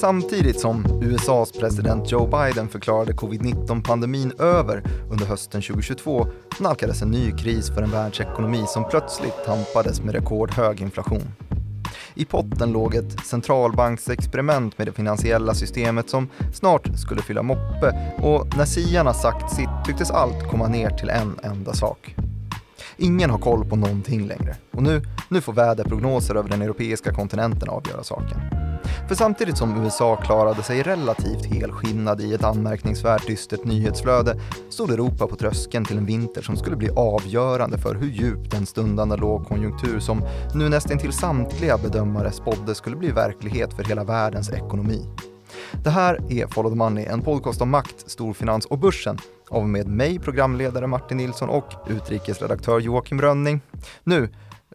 Samtidigt som USAs president Joe Biden förklarade covid-19-pandemin över under hösten 2022 nalkades en ny kris för en världsekonomi som plötsligt tampades med rekordhög inflation. I potten låg ett centralbanksexperiment med det finansiella systemet som snart skulle fylla moppe och när siarna sagt sitt tycktes allt komma ner till en enda sak. Ingen har koll på någonting längre och nu, nu får väderprognoser över den europeiska kontinenten avgöra saken. För samtidigt som USA klarade sig relativt helskinnad i ett anmärkningsvärt dystert nyhetsflöde stod Europa på tröskeln till en vinter som skulle bli avgörande för hur djup den stundande lågkonjunktur som nu nästan till samtliga bedömare spådde skulle bli verklighet för hela världens ekonomi. Det här är Follow the Money, en podcast om makt, storfinans och börsen av med mig, programledare Martin Nilsson och utrikesredaktör Joakim Rönning. Nu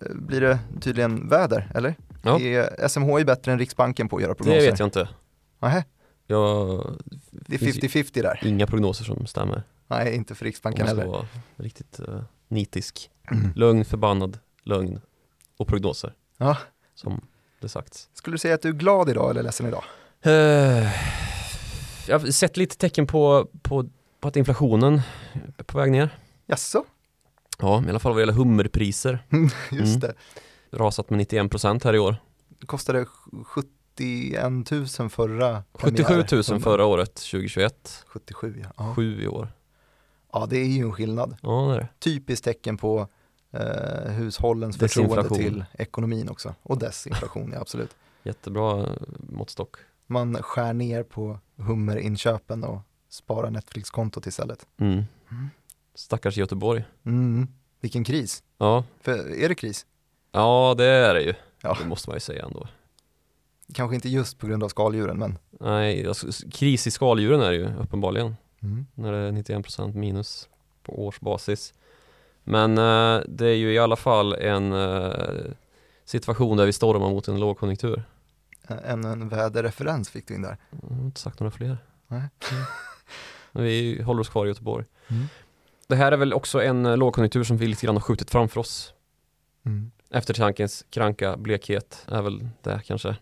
eh, blir det tydligen väder, eller? Ja. Är SMHI bättre än Riksbanken på att göra prognoser? Det vet jag inte. Nähä? Jag... Det är 50-50 där. Inga prognoser som stämmer. Nej, inte för Riksbanken heller. vara riktigt uh, nitisk. Mm. Lögn, förbannad, lögn och prognoser. Ja. Som det sagts. Skulle du säga att du är glad idag eller ledsen idag? Uh, jag har sett lite tecken på, på, på att inflationen är på väg ner. Jaså? Ja, i alla fall vad gäller hummerpriser. Just mm. det rasat med 91 procent här i år. Det kostade 71 000 förra 77 000 förra året, 2021. 77 ja. ja. 7 i år. Ja det är ju en skillnad. Ja det är det. Typiskt tecken på eh, hushållens förtroende till ekonomin också. Och desinflation, ja absolut. Jättebra eh, måttstock. Man skär ner på hummerinköpen och sparar Netflix-kontot istället. Mm. Mm. Stackars Göteborg. Mm. Vilken kris. Ja. För är det kris? Ja det är det ju, ja. det måste man ju säga ändå. Kanske inte just på grund av skaldjuren men Nej, alltså, kris i skaldjuren är det ju uppenbarligen. Mm. När det är 91% minus på årsbasis. Men eh, det är ju i alla fall en eh, situation där vi stormar mot en lågkonjunktur. En, en väderreferens fick du in där. Jag har inte sagt några fler. Nej. Men vi håller oss kvar i Göteborg. Mm. Det här är väl också en eh, lågkonjunktur som vi lite grann har skjutit framför oss. Mm. Eftertankens kranka blekhet är väl det kanske.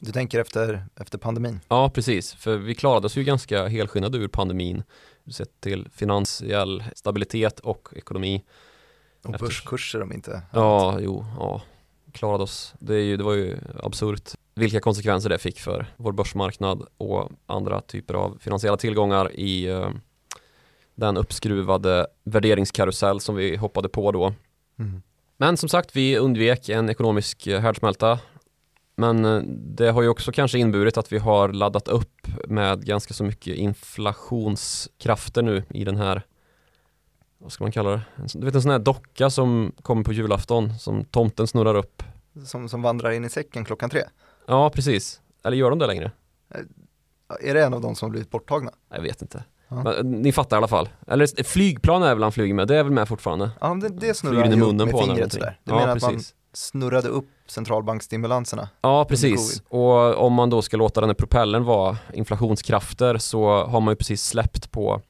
Du tänker efter, efter pandemin? Ja, precis. För vi klarade oss ju ganska helskinnade ur pandemin sett till finansiell stabilitet och ekonomi. Och efter... börskurser om inte Ja, annat. jo, ja. Klarade oss. Det, är ju, det var ju absurt vilka konsekvenser det fick för vår börsmarknad och andra typer av finansiella tillgångar i uh, den uppskruvade värderingskarusell som vi hoppade på då. Mm. Men som sagt, vi undvek en ekonomisk eh, härdsmälta. Men eh, det har ju också kanske inburit att vi har laddat upp med ganska så mycket inflationskrafter nu i den här vad ska man kalla det? Du vet en sån här docka som kommer på julafton som tomten snurrar upp. Som, som vandrar in i säcken klockan tre? Ja, precis. Eller gör de det längre? Eh, är det en av de som blivit borttagna? Jag vet inte. Ja. Ni fattar i alla fall. Eller flygplan är väl han flyger med, det är väl med fortfarande? Ja, det, det snurrar han med fingret sådär. Du ja, menar precis. att man snurrade upp centralbankstimulanserna? Ja, precis. Och om man då ska låta den här propellern vara inflationskrafter så har man ju precis släppt på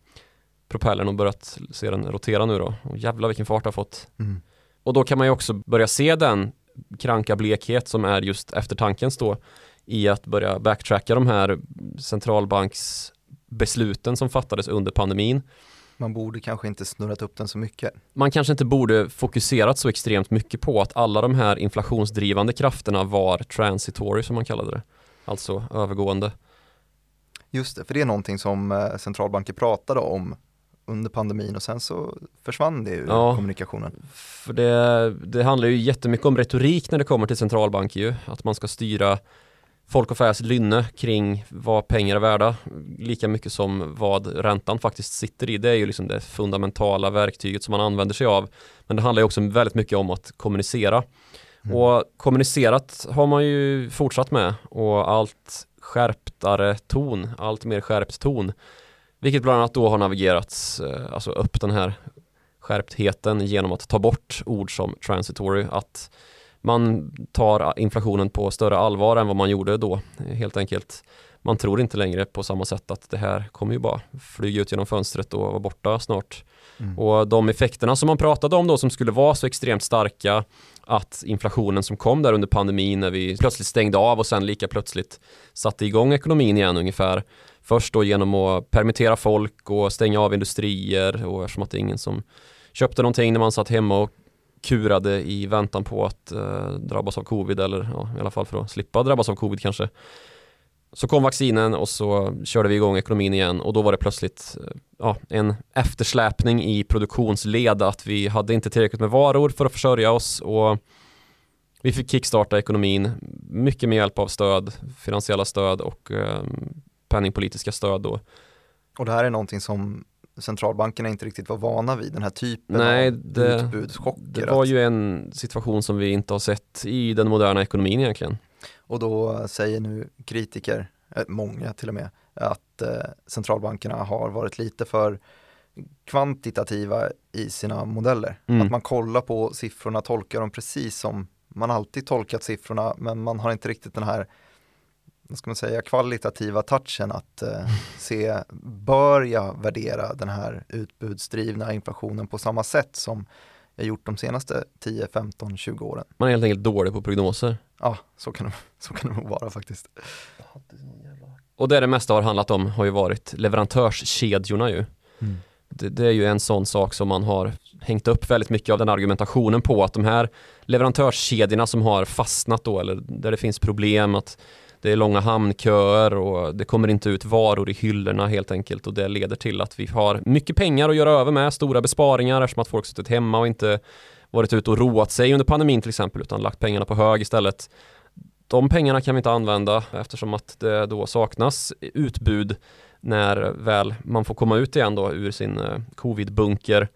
propellern och börjat se den rotera nu då. Och jävlar vilken fart det har fått. Mm. Och då kan man ju också börja se den kranka blekhet som är just eftertankens då i att börja backtracka de här centralbanks besluten som fattades under pandemin. Man borde kanske inte snurrat upp den så mycket. Man kanske inte borde fokuserat så extremt mycket på att alla de här inflationsdrivande krafterna var transitory som man kallade det. Alltså övergående. Just det, för det är någonting som eh, centralbanker pratade om under pandemin och sen så försvann det ur ja, kommunikationen. För det, det handlar ju jättemycket om retorik när det kommer till centralbanker ju. Att man ska styra folk och fäs lynne kring vad pengar är värda lika mycket som vad räntan faktiskt sitter i. Det är ju liksom det fundamentala verktyget som man använder sig av. Men det handlar ju också väldigt mycket om att kommunicera. Mm. Och kommunicerat har man ju fortsatt med och allt skärptare ton, allt mer skärpt ton. Vilket bland annat då har navigerats, eh, alltså upp den här skärptheten genom att ta bort ord som transitory, att man tar inflationen på större allvar än vad man gjorde då helt enkelt. man tror inte längre på samma sätt att det här kommer ju bara flyga ut genom fönstret och vara borta snart. Mm. Och de effekterna som man pratade om då som skulle vara så extremt starka att inflationen som kom där under pandemin när vi plötsligt stängde av och sen lika plötsligt satte igång ekonomin igen ungefär. Först då genom att permittera folk och stänga av industrier och eftersom att det är ingen som köpte någonting när man satt hemma och kurade i väntan på att eh, drabbas av covid eller ja, i alla fall för att slippa drabbas av covid kanske. Så kom vaccinen och så körde vi igång ekonomin igen och då var det plötsligt eh, ja, en eftersläpning i produktionsled att vi hade inte tillräckligt med varor för att försörja oss och vi fick kickstarta ekonomin mycket med hjälp av stöd, finansiella stöd och eh, penningpolitiska stöd då. Och det här är någonting som centralbankerna inte riktigt var vana vid, den här typen Nej, av det, utbudschocker. Det var ju en situation som vi inte har sett i den moderna ekonomin egentligen. Och då säger nu kritiker, eh, många till och med, att eh, centralbankerna har varit lite för kvantitativa i sina modeller. Mm. Att man kollar på siffrorna, tolkar dem precis som man alltid tolkat siffrorna, men man har inte riktigt den här vad ska man säga, kvalitativa touchen att eh, se, bör jag värdera den här utbudsdrivna inflationen på samma sätt som jag gjort de senaste 10, 15, 20 åren. Man är helt enkelt dålig på prognoser. Ja, så kan det, så kan det nog vara faktiskt. Och det det mesta har handlat om har ju varit leverantörskedjorna ju. Mm. Det, det, är ju en sån sak som man har hängt upp väldigt mycket av den argumentationen på att de här leverantörskedjorna som har fastnat då eller där det finns problem att det är långa hamnköer och det kommer inte ut varor i hyllorna helt enkelt och det leder till att vi har mycket pengar att göra över med, stora besparingar eftersom att folk suttit hemma och inte varit ute och roat sig under pandemin till exempel utan lagt pengarna på hög istället. De pengarna kan vi inte använda eftersom att det då saknas utbud när väl man får komma ut igen då ur sin eh, covidbunker. covid-bunker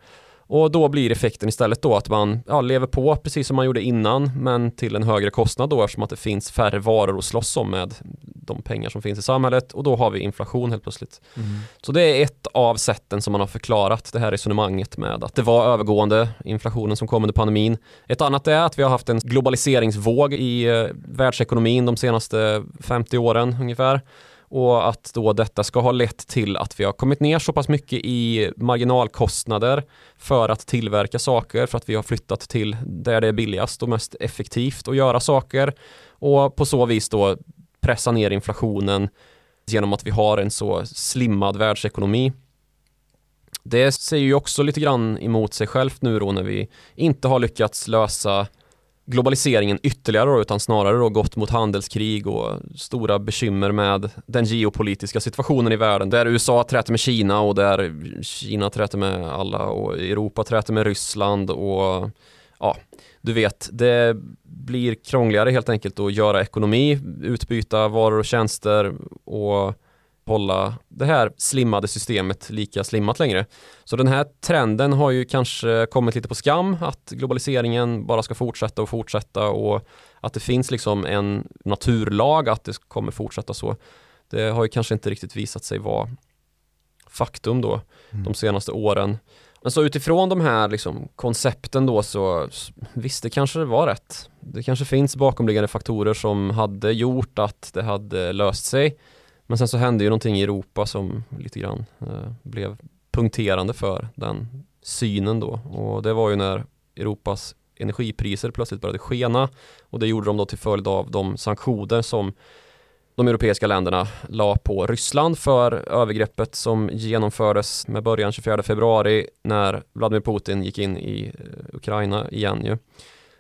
och då blir effekten istället då att man ja, lever på precis som man gjorde innan men till en högre kostnad då eftersom att det finns färre varor att slåss om med de pengar som finns i samhället och då har vi inflation helt plötsligt. Mm. Så det är ett av sätten som man har förklarat det här resonemanget med att det var övergående inflationen som kom under pandemin. Ett annat är att vi har haft en globaliseringsvåg i eh, världsekonomin de senaste 50 åren ungefär och att då detta ska ha lett till att vi har kommit ner så pass mycket i marginalkostnader för att tillverka saker för att vi har flyttat till där det är billigast och mest effektivt att göra saker och på så vis då pressa ner inflationen genom att vi har en så slimmad världsekonomi. Det säger ju också lite grann emot sig självt nu då när vi inte har lyckats lösa globaliseringen ytterligare då, utan snarare då gått mot handelskrig och stora bekymmer med den geopolitiska situationen i världen där USA träter med Kina och där Kina träter med alla och Europa träter med Ryssland och ja, du vet, det blir krångligare helt enkelt att göra ekonomi, utbyta varor och tjänster och hålla det här slimmade systemet lika slimmat längre. Så den här trenden har ju kanske kommit lite på skam att globaliseringen bara ska fortsätta och fortsätta och att det finns liksom en naturlag att det kommer fortsätta så. Det har ju kanske inte riktigt visat sig vara faktum då mm. de senaste åren. Men så utifrån de här liksom koncepten då så visst det kanske var rätt. Det kanske finns bakomliggande faktorer som hade gjort att det hade löst sig. Men sen så hände ju någonting i Europa som lite grann eh, blev punkterande för den synen då. Och det var ju när Europas energipriser plötsligt började skena. Och det gjorde de då till följd av de sanktioner som de europeiska länderna la på Ryssland för övergreppet som genomfördes med början 24 februari när Vladimir Putin gick in i eh, Ukraina igen ju.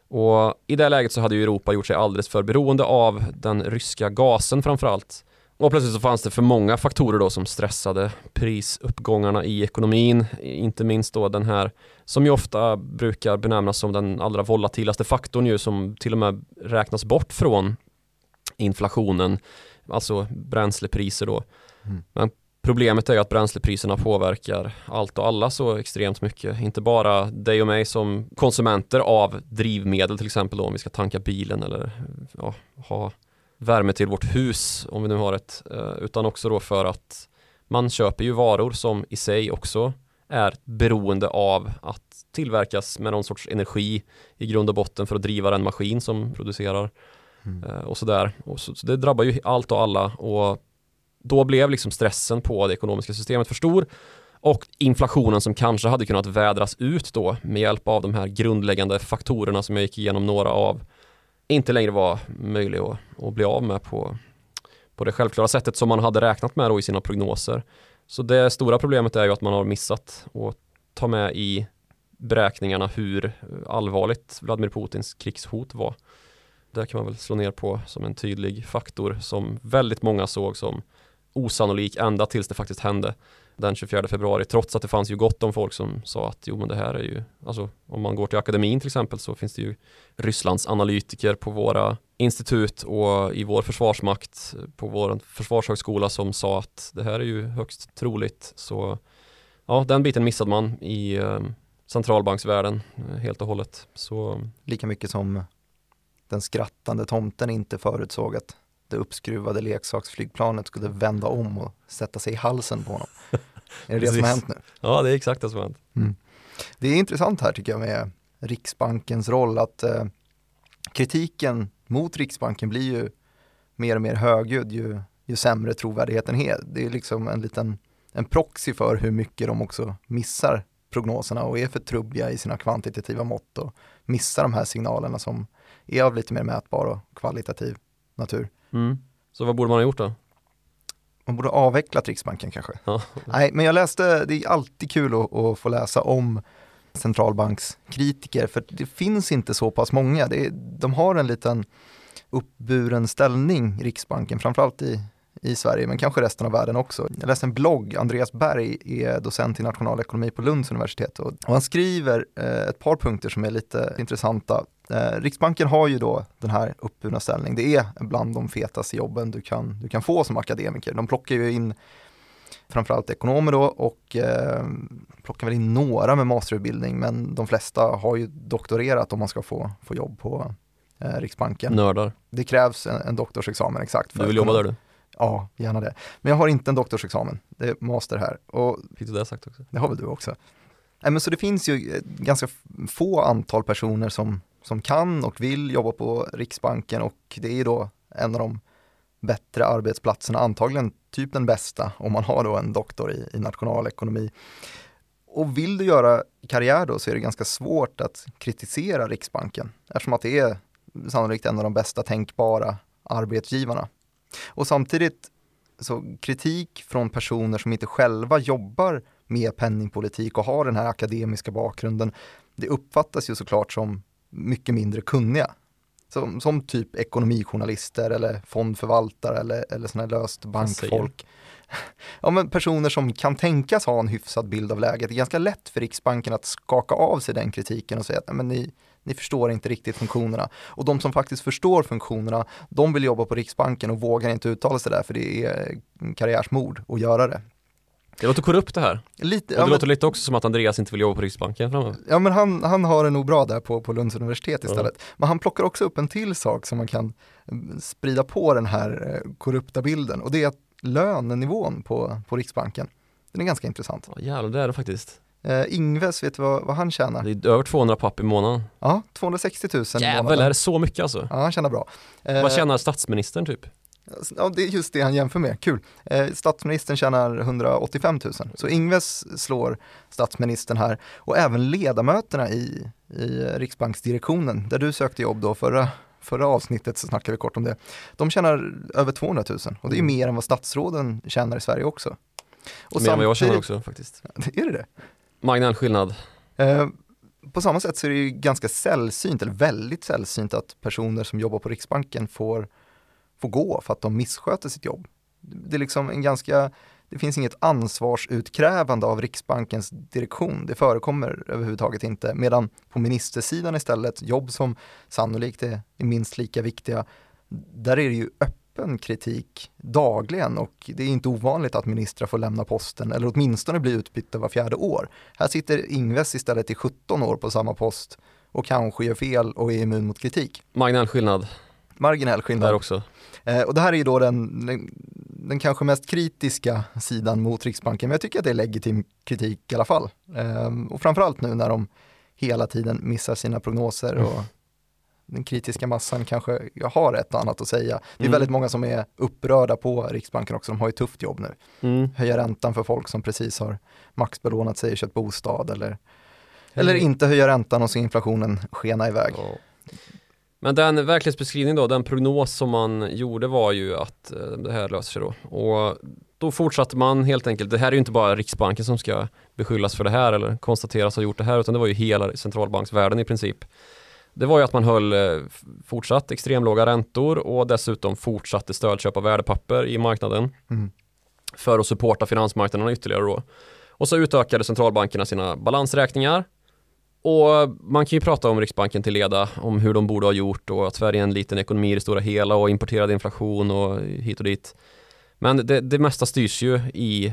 Och i det läget så hade ju Europa gjort sig alldeles för beroende av den ryska gasen framförallt och plötsligt så fanns det för många faktorer då som stressade prisuppgångarna i ekonomin. Inte minst då den här som ju ofta brukar benämnas som den allra volatilaste faktorn ju som till och med räknas bort från inflationen. Alltså bränslepriser då. Mm. Men problemet är ju att bränslepriserna påverkar allt och alla så extremt mycket. Inte bara dig och mig som konsumenter av drivmedel till exempel då om vi ska tanka bilen eller ja, ha värme till vårt hus om vi nu har ett eh, utan också då för att man köper ju varor som i sig också är beroende av att tillverkas med någon sorts energi i grund och botten för att driva den maskin som producerar mm. Eh, och sådär. Och så, så, det drabbar ju allt och alla och då blev liksom stressen på det ekonomiska systemet för stor och inflationen som kanske hade kunnat vädras ut då med hjälp av de här grundläggande faktorerna som jag gick igenom några av inte längre var möjlig att, att bli av med på, på det självklara sättet som man hade räknat med då i sina prognoser. Så det stora problemet är ju att man har missat att ta med i beräkningarna hur allvarligt Vladimir Putins krigshot var. Det kan man väl slå ner på som en tydlig faktor som väldigt många såg som osannolik ända tills det faktiskt hände den 24 februari trots att det fanns ju gott om folk som sa att jo men det här är ju alltså om man går till akademin till exempel så finns det ju Rysslands analytiker på våra institut och i vår försvarsmakt på vår försvarshögskola som sa att det här är ju högst troligt. Så ja den biten missade man i ehm, eh, centralbanksvärlden helt och hållet. Så Lika mycket som den skrattande tomten inte förutsåg att det uppskruvade leksaksflygplanet skulle vända om och sätta sig i halsen på honom. är det det som har hänt nu? Ja, det är exakt det som har hänt. Mm. Det är intressant här tycker jag med Riksbankens roll att eh, kritiken mot Riksbanken blir ju mer och mer högljudd ju, ju sämre trovärdigheten är. Det är liksom en liten en proxy för hur mycket de också missar prognoserna och är för trubbiga i sina kvantitativa mått och missar de här signalerna som är av lite mer mätbar och kvalitativ natur. Mm. Så vad borde man ha gjort då? Man borde avvecklat Riksbanken kanske. Ja. Nej, men jag läste, det är alltid kul att, att få läsa om centralbankskritiker för det finns inte så pass många. Det är, de har en liten uppburen ställning, Riksbanken, framförallt i, i Sverige, men kanske resten av världen också. Jag läste en blogg, Andreas Berg är docent i nationalekonomi på Lunds universitet och, och han skriver eh, ett par punkter som är lite intressanta. Eh, Riksbanken har ju då den här uppburna ställning. Det är bland de fetaste jobben du kan, du kan få som akademiker. De plockar ju in framförallt ekonomer då och eh, plockar väl in några med masterutbildning men de flesta har ju doktorerat om man ska få, få jobb på eh, Riksbanken. Nördar. Det krävs en, en doktorsexamen exakt. Du vill jobba där du? Ja, gärna det. Men jag har inte en doktorsexamen, det är master här. Och Fick du det sagt också? det har väl du också. Nej, men så det finns ju ett ganska få antal personer som, som kan och vill jobba på Riksbanken och det är ju då en av de bättre arbetsplatserna, antagligen typ den bästa om man har då en doktor i, i nationalekonomi. Och vill du göra karriär då så är det ganska svårt att kritisera Riksbanken eftersom att det är sannolikt en av de bästa tänkbara arbetsgivarna. Och samtidigt så kritik från personer som inte själva jobbar med penningpolitik och har den här akademiska bakgrunden, det uppfattas ju såklart som mycket mindre kunniga. Som, som typ ekonomijournalister eller fondförvaltare eller, eller sådana löst bankfolk. Ja, men personer som kan tänkas ha en hyfsad bild av läget. Det är ganska lätt för Riksbanken att skaka av sig den kritiken och säga att men ni, ni förstår inte riktigt funktionerna. Och de som faktiskt förstår funktionerna, de vill jobba på Riksbanken och vågar inte uttala sig där för det är karriärsmord att göra det. Det låter korrupt det här. Lite, Och det ja, men, låter lite också som att Andreas inte vill jobba på Riksbanken framöver. ja, men han, han har det nog bra där på, på Lunds universitet istället. Men han plockar också upp en till sak som man kan mm, sprida på den här eh, korrupta bilden och det är att lönenivån på, på Riksbanken, den är ganska intressant. Ja, jävlar, det är det faktiskt. Eh, Ingves, vet du vad, vad han tjänar? Det är över 200 papp i månaden. Ja, 260 000 i Jävlar, månaden. är det så mycket alltså? Ja, han tjänar bra. Eh, Vad tjänar statsministern typ? Ja, det är just det han jämför med, kul. Eh, statsministern tjänar 185 000, så Ingves slår statsministern här och även ledamöterna i, i Riksbanksdirektionen, där du sökte jobb då förra, förra avsnittet så snackade vi kort om det. De tjänar över 200 000 och det är Mm. mer än vad statsråden tjänar i Sverige också. Och Mer än vad jag tjänar också faktiskt. Är det det? Marginell skillnad. Eh, på samma sätt så är det ju ganska sällsynt, eller väldigt sällsynt att personer som jobbar på Riksbanken får, får gå för att de missköter sitt jobb. Det är liksom en ganska, det finns inget ansvarsutkrävande av Riksbankens direktion, det förekommer överhuvudtaget inte, medan på ministersidan istället, jobb som sannolikt är, är minst lika viktiga, där är det ju öppen kritik dagligen och det är inte ovanligt att ministrar får lämna posten eller åtminstone bli utbytta var fjärde år. Här sitter Ingves istället i 17 år på samma post och kanske gör fel och är immun mot kritik. Marginell skillnad Marginell där skillnad. också. Eh, och det här är ju då den, den, den kanske mest kritiska sidan mot Riksbanken, men jag tycker att det är legitim kritik i alla fall. Eh, och framförallt nu när de hela tiden missar sina prognoser och den kritiska massan kanske har ett och annat att säga. Det är Mm. väldigt många som är upprörda på Riksbanken också, de har ju tufft jobb nu. Mm. Höja räntan för folk som precis har maxbelånat sig och köpt bostad eller, eller inte höja räntan och se inflationen skena iväg. Ja. Men den verklighetsbeskrivning då, den prognos som man gjorde var ju att eh, det här löser sig då. Och då fortsatte man helt enkelt, det här är ju inte bara Riksbanken som ska beskyllas för det här eller konstateras ha gjort det här, utan det var ju hela centralbanksvärlden i princip. Det var ju att man höll eh, fortsatt extremlåga räntor och dessutom fortsatte stödköpa värdepapper i marknaden Mm. för att supporta finansmarknaderna ytterligare då. Och så utökade centralbankerna sina balansräkningar och man kan ju prata om Riksbanken till leda, om hur de borde ha gjort och att Sverige är en liten ekonomi i det stora hela och importerad inflation och hit och dit. Men det, det mesta styrs ju i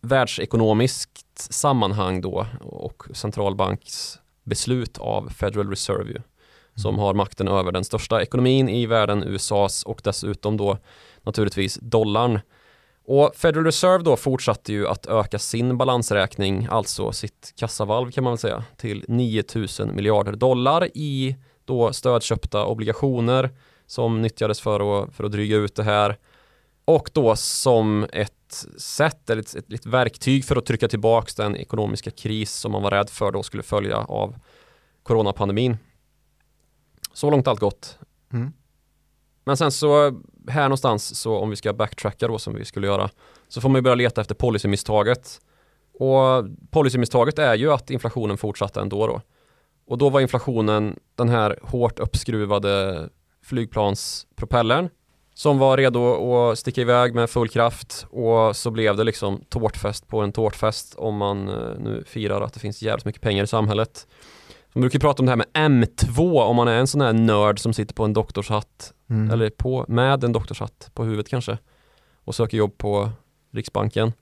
världsekonomiskt sammanhang då och centralbanks beslut av Federal Reserve ju, som har makten över den största ekonomin i världen, USAs och dessutom då naturligtvis dollarn. Och Federal Reserve då fortsatte ju att öka sin balansräkning, alltså sitt kassavalv kan man väl säga, till 9000 miljarder dollar i då stödköpta obligationer som nyttjades för att, för att dryga ut det här. Och då som ett sätt, eller ett, ett, ett verktyg för att trycka tillbaka den ekonomiska kris som man var rädd för då skulle följa av coronapandemin. Så långt allt gott. Mm. Men sen så här någonstans så om vi ska backtracka då som vi skulle göra så får man ju börja leta efter policymisstaget. Och policymisstaget är ju att inflationen fortsatte ändå då. Och då var inflationen den här hårt uppskruvade flygplanspropellern som var redo att sticka iväg med full kraft och så blev det liksom tårtfest på en tårtfest om man eh, nu firar att det finns jävligt mycket pengar i samhället. Man brukar prata om det här med M2 om man är en sån här nörd som sitter på en doktorshatt Mm. eller på, med en doktorshatt på huvudet kanske och söker jobb på Riksbanken.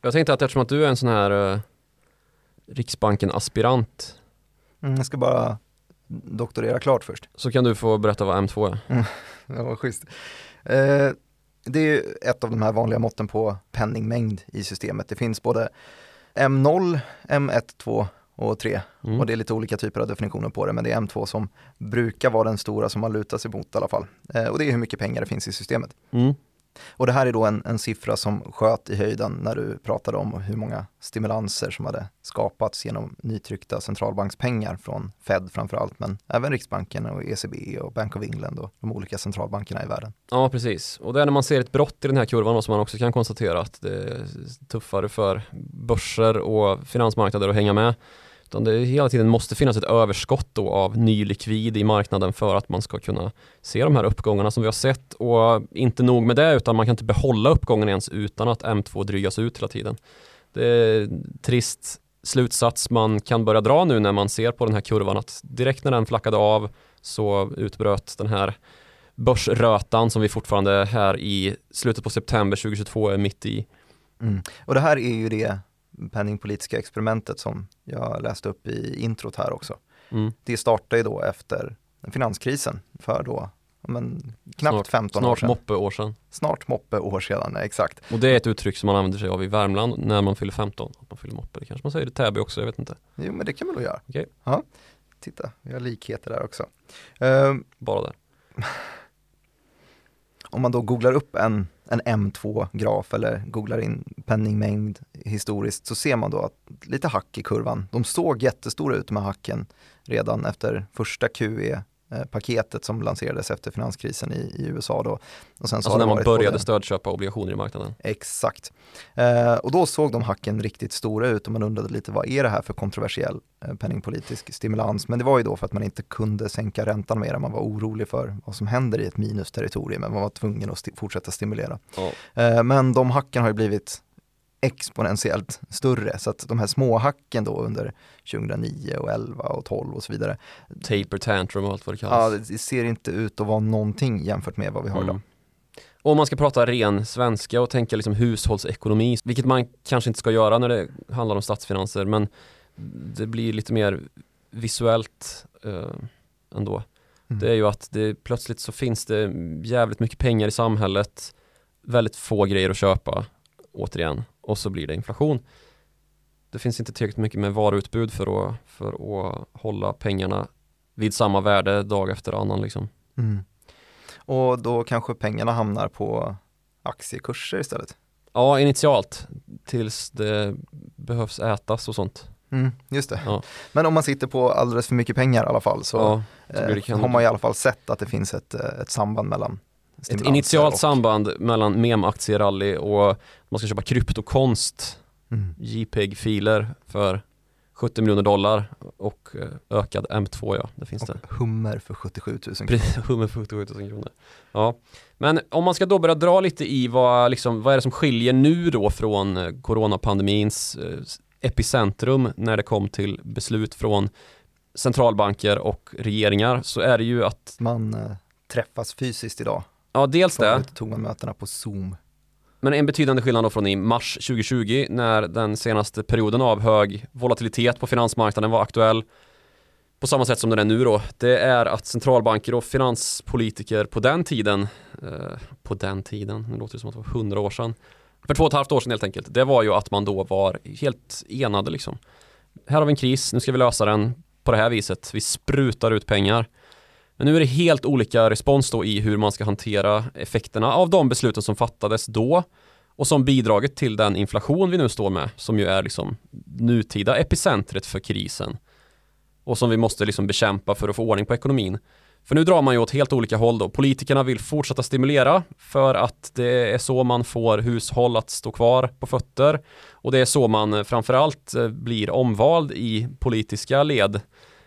Jag tänkte att eftersom att du är en sån här eh, Riksbanken-aspirant Mm, jag ska bara doktorera klart först. så kan du få berätta vad M2 är. Det var schysst. Eh, det är ju ett av de här vanliga måtten på penningmängd i systemet. Det finns både M0, M1, 2 och 3 Mm. och det är lite olika typer av definitioner på det men det är M2 som brukar vara den stora som man lutar sig mot i alla fall. Eh, och det är hur mycket pengar det finns i systemet. Mm. Och det här är då en, en siffra som sköt i höjden när du pratade om hur många stimulanser som hade skapats genom nytryckta centralbankspengar från Fed framförallt, men även Riksbanken och ECB och Bank of England och de olika centralbankerna i världen. Ja, precis. Och det är när man ser ett brott i den här kurvan som man också kan konstatera att det är tuffare för börser och finansmarknader att hänga med. Utan det hela tiden måste finnas ett överskott då av ny likvid i marknaden för att man ska kunna se de här uppgångarna som vi har sett. Och inte nog med det, utan man kan inte behålla uppgången ens utan att M2 drygas ut hela tiden. Det är en trist slutsats man kan börja dra nu när man ser på den här kurvan att direkt när den flackade av så utbröt den här börsrötan som vi fortfarande här i slutet på september 2022 är mitt i. Mm. Och det här är ju det penningpolitiska experimentet som jag läste upp i introt här också. Mm. Det startade ju då efter finanskrisen för då men, knappt Snart- 15 år Snart sedan. moppe år sedan. Snart moppe år sedan, exakt. Och det är ett uttryck som man använder sig av i Värmland när man fyller 15. Att man fyller moppe. Det kanske man säger i Täby också, jag vet inte. Jo men det kan man nog göra. Okej. Ja, titta, vi har likheter där också. Ehm, Bara där. om man då googlar upp en, en M2-graf eller googlar in penningmängd historiskt så ser man då att lite hack i kurvan. De såg jättestora ut med hacken redan efter första QE QE-paketet som lanserades efter finanskrisen i, i USA då. Och sen så Alltså när man började stödköpa obligationer i marknaden. Exakt. Eh, och då såg de hacken riktigt stora ut och man undrade lite vad är det här för kontroversiell eh, penningpolitisk stimulans. Men det var ju då för att man inte kunde sänka räntan mer. Man var orolig för vad som händer i ett minusterritorium men man var tvungen att sti- fortsätta stimulera. Ja. Eh, men de hacken har ju blivit exponentiellt större så att de här små hacken då under 2009 och 11 och 12 och så vidare. Taper tantrum och allt vad det Ja, kallas. det ser inte ut att vara någonting jämfört med vad vi har idag. Mm. Och om man ska prata ren svenska och tänka liksom hushållsekonomi, vilket man kanske inte ska göra när det handlar om statsfinanser, men det blir lite mer visuellt eh, ändå. Mm. Det är ju att det, plötsligt så finns det jävligt mycket pengar i samhället, väldigt få grejer att köpa, återigen, och så blir det inflation. Det finns inte tillräckligt mycket med varuutbud för att, för att hålla pengarna vid samma värde dag efter annan liksom. Mm. Och då kanske pengarna hamnar på aktiekurser istället? Ja, initialt tills det behövs ätas och sånt. Mm, just det. Ja. Men om man sitter på alldeles för mycket pengar i alla fall så, Ja, så eh, har man i alla fall sett att det finns ett, ett samband mellan ett initialt och, samband mellan mem-aktierally och man ska köpa kryptokonst, Mm. JPEG-filer för 70 miljoner dollar och eh, ökad M2 ja, det finns det. och hummer för 77 000 kronor. Precis, 177 000 kronor. Ja, men om man ska då börja dra lite i vad, liksom, vad är det som skiljer nu då från eh, coronapandemins eh, epicentrum när det kom till beslut från centralbanker och regeringar så är det ju att, Man träffas fysiskt idag. Ja dels det, Förut tog man mötena på Zoom. men en betydande skillnad då från i mars 2020 när den senaste perioden av hög volatilitet på finansmarknaden var aktuell på samma sätt som den är nu då, det är att centralbanker och finanspolitiker på den tiden, eh, på den tiden, det låter som att det var hundra år sedan, för två och ett halvt år sedan helt enkelt, det var ju att man då var helt enade liksom. Här har vi en kris, nu ska vi lösa den på det här viset, vi sprutar ut pengar. Men nu är det helt olika respons då i hur man ska hantera effekterna av de besluten som fattades då och som bidragit till den inflation vi nu står med, som ju är liksom nutida epicentret för krisen och som vi måste liksom bekämpa för att få ordning på ekonomin. För nu drar man ju åt helt olika håll då. Politikerna vill fortsätta stimulera för att det är så man får hushåll att stå kvar på fötter och det är så man framförallt eh, blir omvald i politiska led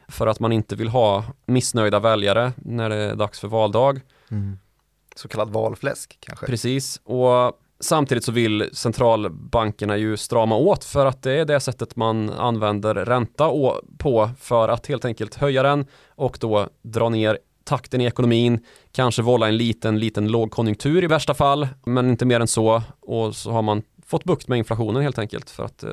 för att man inte vill ha missnöjda väljare när det är dags för valdag. Mm. Så kallad valfläsk kanske. Precis, och samtidigt så vill centralbankerna ju strama åt för att det är det sättet man använder ränta å- på för att helt enkelt höja den och då dra ner takten i ekonomin, kanske vålla en liten, liten lågkonjunktur i värsta fall, men inte mer än så. Och så har man fått bukt med inflationen helt enkelt för att eh,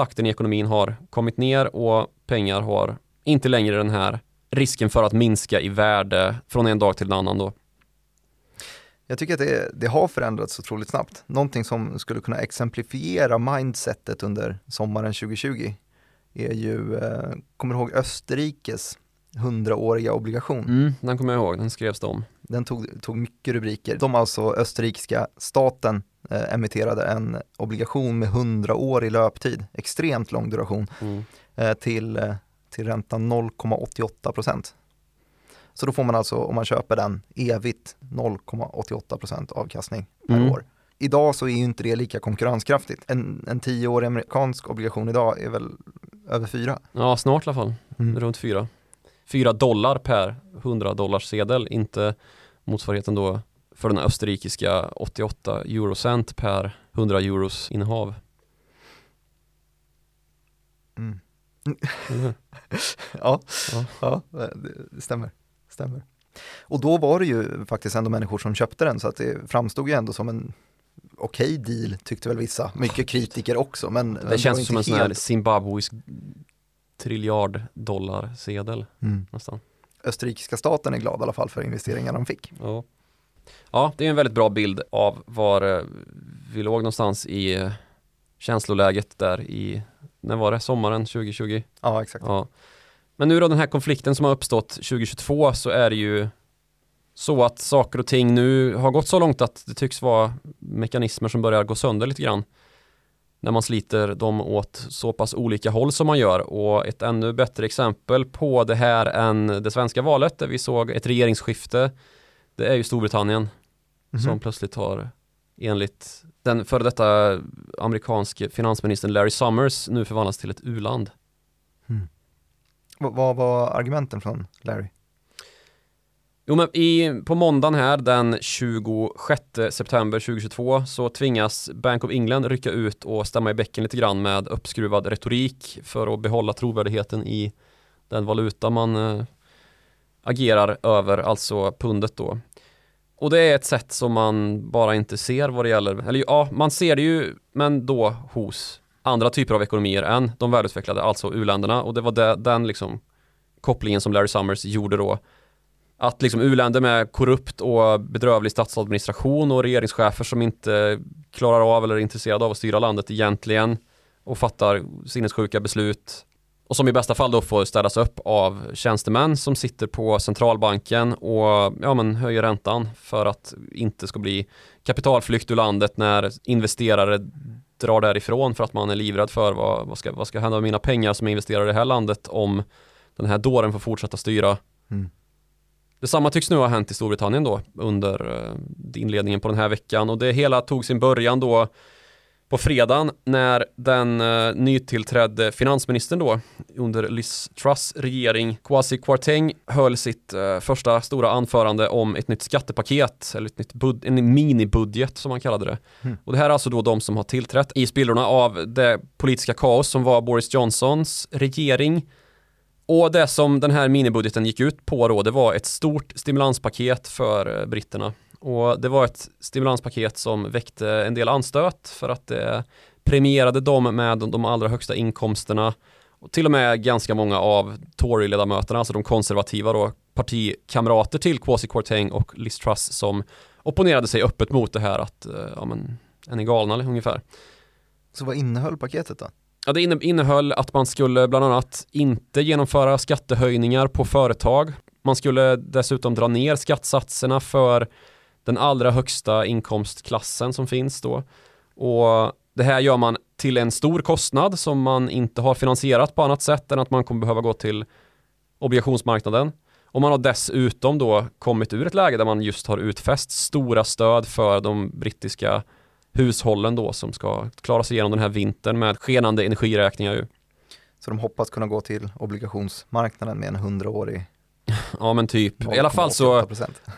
takten i ekonomin har kommit ner och pengar har inte längre den här risken för att minska i värde från en dag till en annan då. Jag tycker att det, det har förändrats otroligt snabbt. Någonting som skulle kunna exemplifiera mindsetet under sommaren 2020 är ju, eh, kommer du ihåg Österrikes hundraåriga obligation? Mm, den kommer jag ihåg, den skrevs det om. Den tog, tog mycket rubriker. De alltså, österrikiska staten eh, emitterade en obligation med 100 år i löptid, extremt lång duration, Mm. eh, till, eh, till räntan 0,88 procent. Så då får man alltså, om man köper den evigt, 0,88 procent avkastning per Mm. år. Idag så är ju inte det lika konkurrenskraftigt. En, en tioårig amerikansk obligation idag är väl över fyra. Ja, snart i alla fall. Mm. Runt fyra. Fyra dollar per 100 dollars sedel, inte motsvarigheten då för den österrikiska 88 eurocent per 100 euros innehav. Mm. Hur? Ja, Ja. ja. det, stämmer. stämmer. Och då var det ju faktiskt ändå människor som köpte den så att det framstod ju ändå som en okej deal tyckte väl vissa. Mycket kritiker också men men Det känns som en sån här zimbabwisk triljard dollar sedel Mm. nästan. Österrikiska staten är glad i alla fall för investeringarna de fick. Ja. Ja, det är en väldigt bra bild av var eh, vi låg någonstans i eh, känsloläget där i, när var det, sommaren 2020? Ja exakt. Ja. Men nu då den här konflikten som har uppstått 2022 så är det ju så att saker och ting nu har gått så långt att det tycks vara mekanismer som börjar gå sönder lite grann. När man sliter dem åt så pass olika håll som man gör och ett ännu bättre exempel på det här än det svenska valet där vi såg ett regeringsskifte det är ju Storbritannien Mhm. som plötsligt har enligt den före detta amerikanske finansministern Larry Summers nu förvandlats till ett u-land. Vad vad var argumenten från Larry? Jo men i, på måndagen här den 26 september 2022 så tvingas Bank of England rycka ut och stämma i bäcken lite grann med uppskruvad retorik för att behålla trovärdigheten i den valuta man eh, agerar över, alltså pundet då. Och det är ett sätt som man bara inte ser vad det gäller, eller ja, man ser det ju, men då hos andra typer av ekonomier än de välutvecklade, alltså u-länderna. Och det var det, den liksom kopplingen som Larry Summers gjorde då att liksom u-länder med korrupt och bedrövlig statsadministration och regeringschefer som inte klarar av eller är intresserade av att styra landet egentligen och fattar sinnessjuka beslut och som i bästa fall då får städas upp av tjänstemän som sitter på centralbanken och ja, men höjer räntan för att inte ska bli kapitalflykt ur landet när investerare drar därifrån för att man är livrädd för vad, vad, ska, vad ska hända med mina pengar som är investerade i det här landet om den här dåren får fortsätta styra. Mm. Detsamma tycks nu ha hänt i Storbritannien då under uh, inledningen på den här veckan och det hela tog sin början då på fredagen när den uh, nytillträdde finansministern då under Liz Truss regering, Kwasi Kwarteng, höll sitt uh, första stora anförande om ett nytt skattepaket, eller ett nytt bud- en minibudget som man kallade det. Mm. Och det här är alltså då de som har tillträtt i spillrorna av det politiska kaos som var Boris Johnsons regering och det som den här minibudgeten gick ut på då, det var ett stort stimulanspaket för eh, britterna. Och det var ett stimulanspaket som väckte en del anstöt för att det premierade dem med de allra högsta inkomsterna. Och till och med ganska många av Tory-ledamöterna, alltså de konservativa då, partikamrater till Kwasi Kwarteng och Liz Truss som opponerade sig öppet mot det här att, eh, ja men, är ni galna ungefär. Så vad innehöll paketet då? Ja, det innehöll att man skulle bland annat inte genomföra skattehöjningar på företag. Man skulle dessutom dra ner skattsatserna för den allra högsta inkomstklassen som finns då. Och det här gör man till en stor kostnad som man inte har finansierat på annat sätt än att man kommer behöva gå till obligationsmarknaden. Och man har dessutom då kommit ur ett läge där man just har utfäst stora stöd för de brittiska hushållen då som ska klara sig igenom den här vintern med skenande energiräkningar ju. Så de hoppas kunna gå till obligationsmarknaden med en hundraårig Ja men typ, i alla fall så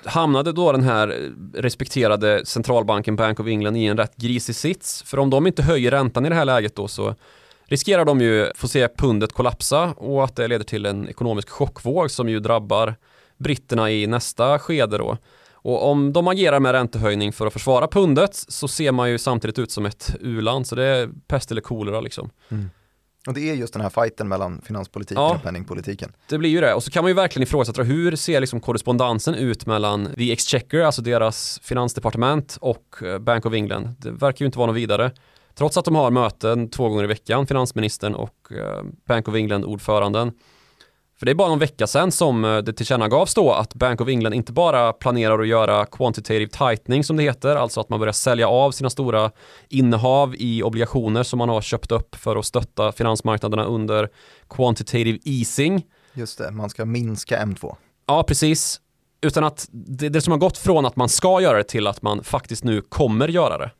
hamnade då den här respekterade centralbanken Bank of England i en rätt grisig sits. För om de inte höjer räntan i det här läget då så riskerar de ju få se pundet kollapsa och att det leder till en ekonomisk chockvåg som ju drabbar britterna i nästa skede då. Och om de agerar med räntehöjning för att försvara pundet så ser man ju samtidigt ut som ett u-land så det är pest eller kolera liksom. Mm. Och det är just den här fighten mellan finanspolitiken ja, och penningpolitiken. Det blir ju det. Och så kan man ju verkligen ifrågasätta hur ser liksom korrespondensen ut mellan The Exchequer, alltså deras finansdepartement och eh, Bank of England. Det verkar ju inte vara något vidare. Trots att de har möten två gånger i veckan, finansministern och eh, Bank of England-ordföranden. För det är bara någon vecka sedan som eh, det tillkännagavs då att Bank of England inte bara planerar att göra quantitative tightening som det heter, alltså att man börjar sälja av sina stora innehav i obligationer som man har köpt upp för att stötta finansmarknaderna under quantitative easing. Just det, man ska minska M2. Ja, precis. Utan att det, det som har gått från att man ska göra det till att man faktiskt nu kommer göra det.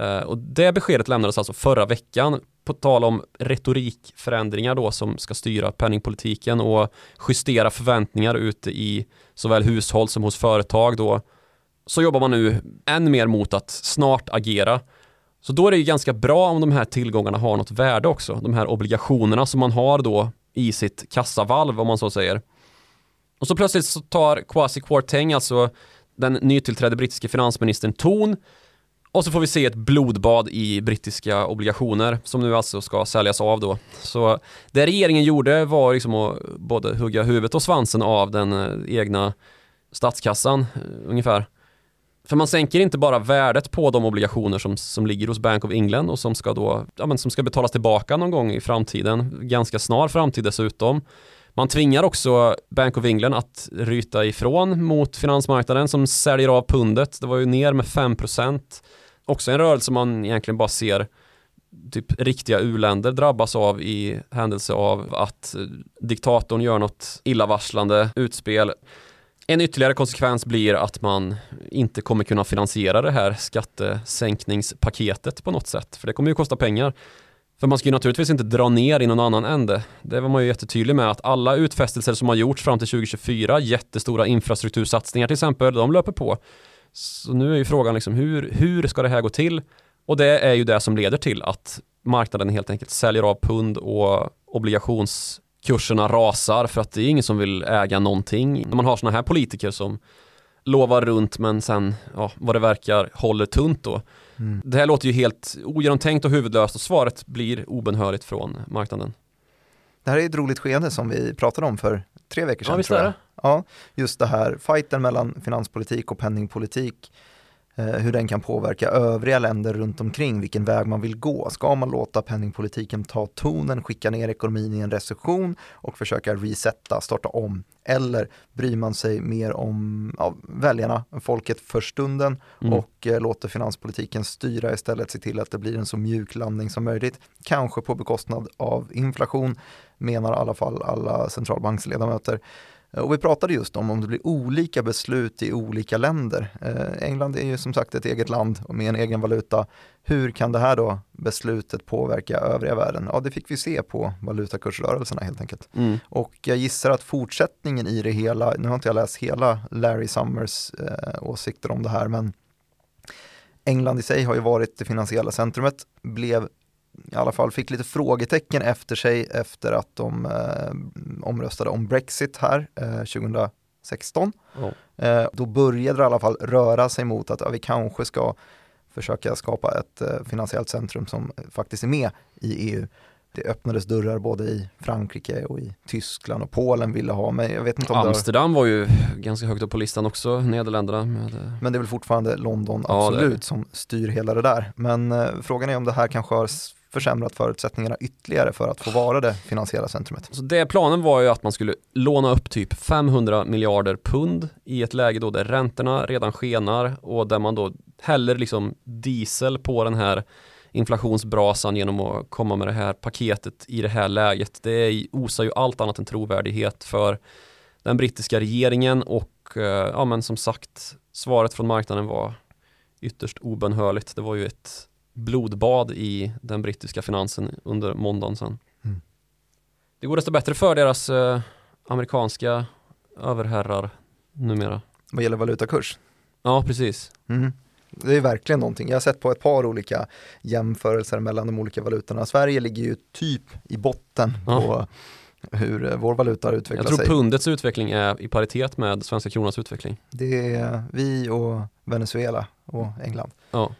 Uh, och det beskedet lämnades alltså förra veckan på tal om retorikförändringar då som ska styra penningpolitiken och justera förväntningar ute i såväl hushåll som hos företag då så jobbar man nu än mer mot att snart agera. Så då är det ju ganska bra om de här tillgångarna har något värde också. De här obligationerna som man har då i sitt kassavalv om man så säger. Och så plötsligt så tar Kwasi Kwarteng, alltså den nytillträdde brittiske finansministern ton och så får vi se ett blodbad i brittiska obligationer som nu alltså ska säljas av då. Så det regeringen gjorde var liksom att både hugga huvudet och svansen av den eh, egna statskassan eh, ungefär. För man sänker inte bara värdet på de obligationer som, som ligger hos Bank of England och som ska då, ja men som ska betalas tillbaka någon gång i framtiden, ganska snar framtid dessutom. Man tvingar också Bank of England att ryta ifrån mot finansmarknaden som säljer av pundet. Det var ju ner med 5% också en rörelse man egentligen bara ser typ riktiga uländer drabbas av i händelse av att eh, diktatorn gör något illavarslande utspel. En ytterligare konsekvens blir att man inte kommer kunna finansiera det här skattesänkningspaketet på något sätt, för det kommer ju kosta pengar. För man ska ju naturligtvis inte dra ner i någon annan ände. Det var man ju jättetydlig med att alla utfästelser som har gjorts fram till 2024, jättestora infrastruktursatsningar till exempel, de löper på. Så nu är ju frågan liksom hur, hur ska det här gå till? Och det är ju det som leder till att marknaden helt enkelt säljer av pund och obligationskurserna rasar för att det är ingen som vill äga någonting. När man har sådana här politiker som lovar runt men sen, ja, vad det verkar, håller tunt då. Mm. Det här låter ju helt ogenomtänkt och huvudlöst och svaret blir obenhörligt från marknaden. Det här är ett roligt skede som vi pratade om för tre veckor sedan. Ja, visst är det. Ja, just det här, fighten mellan finanspolitik och penningpolitik. eh, hur den kan påverka övriga länder runt omkring, vilken väg man vill gå. Ska man låta penningpolitiken ta tonen, skicka ner ekonomin i en recession och försöka resetta, starta om? Eller bryr man sig mer om ja, väljarna, folket för stunden Mm. och eh, låter finanspolitiken styra istället, se till att det blir en så mjuk landning som möjligt. Kanske på bekostnad av inflation, menar i alla fall alla centralbanksledamöter. Eh, Och vi pratade just om om det blir olika beslut i olika länder. Eh, England är ju som sagt ett eget land och med en egen valuta. Hur kan det här då beslutet påverka övriga världen? Ja, det fick vi se på valutakursrörelserna helt enkelt. Mm. Och jag gissar att fortsättningen i det hela, nu har inte jag läst hela Larry Summers eh, åsikter om det här, men England i sig har ju varit det finansiella centrumet, blev i alla fall fick lite frågetecken efter sig efter att de eh, omröstade om Brexit här eh, 2016. Ja. Eh, då började det i alla fall röra sig mot att ja, vi kanske ska försöka skapa ett eh, finansiellt centrum som faktiskt är med i EU. Det öppnades dörrar både i Frankrike och i Tyskland och Polen ville ha, men jag vet inte om Amsterdam var ju ganska högt upp på listan också, Nederländerna med eh, Men det är väl fortfarande London Ja, absolut det. som styr hela det där. Men eh, frågan är om det här kanske har försämrat förutsättningarna ytterligare för att få vara det finansiella centrumet. Så det planen var ju att man skulle låna upp typ 500 miljarder pund i ett läge då där räntorna redan skenar och där man då häller liksom diesel på den här inflationsbrasan genom att komma med det här paketet i det här läget. Det osar ju allt annat än trovärdighet för den brittiska regeringen och eh, ja men som sagt svaret från marknaden var ytterst obönhörligt. Det var ju ett blodbad i den brittiska finansen under måndagen sen. Mm. Det går desto bättre för deras eh, amerikanska överherrar numera. Vad gäller valutakurs. Ja, precis. Mm. Det är verkligen någonting. Jag har sett på ett par olika jämförelser mellan de olika valutorna. Sverige ligger ju typ i botten Ja. på hur eh, vår valuta har Jag utvecklat tror sig. pundets utveckling är i paritet med svenska kronans utveckling. Det är vi och Venezuela och England. Ja.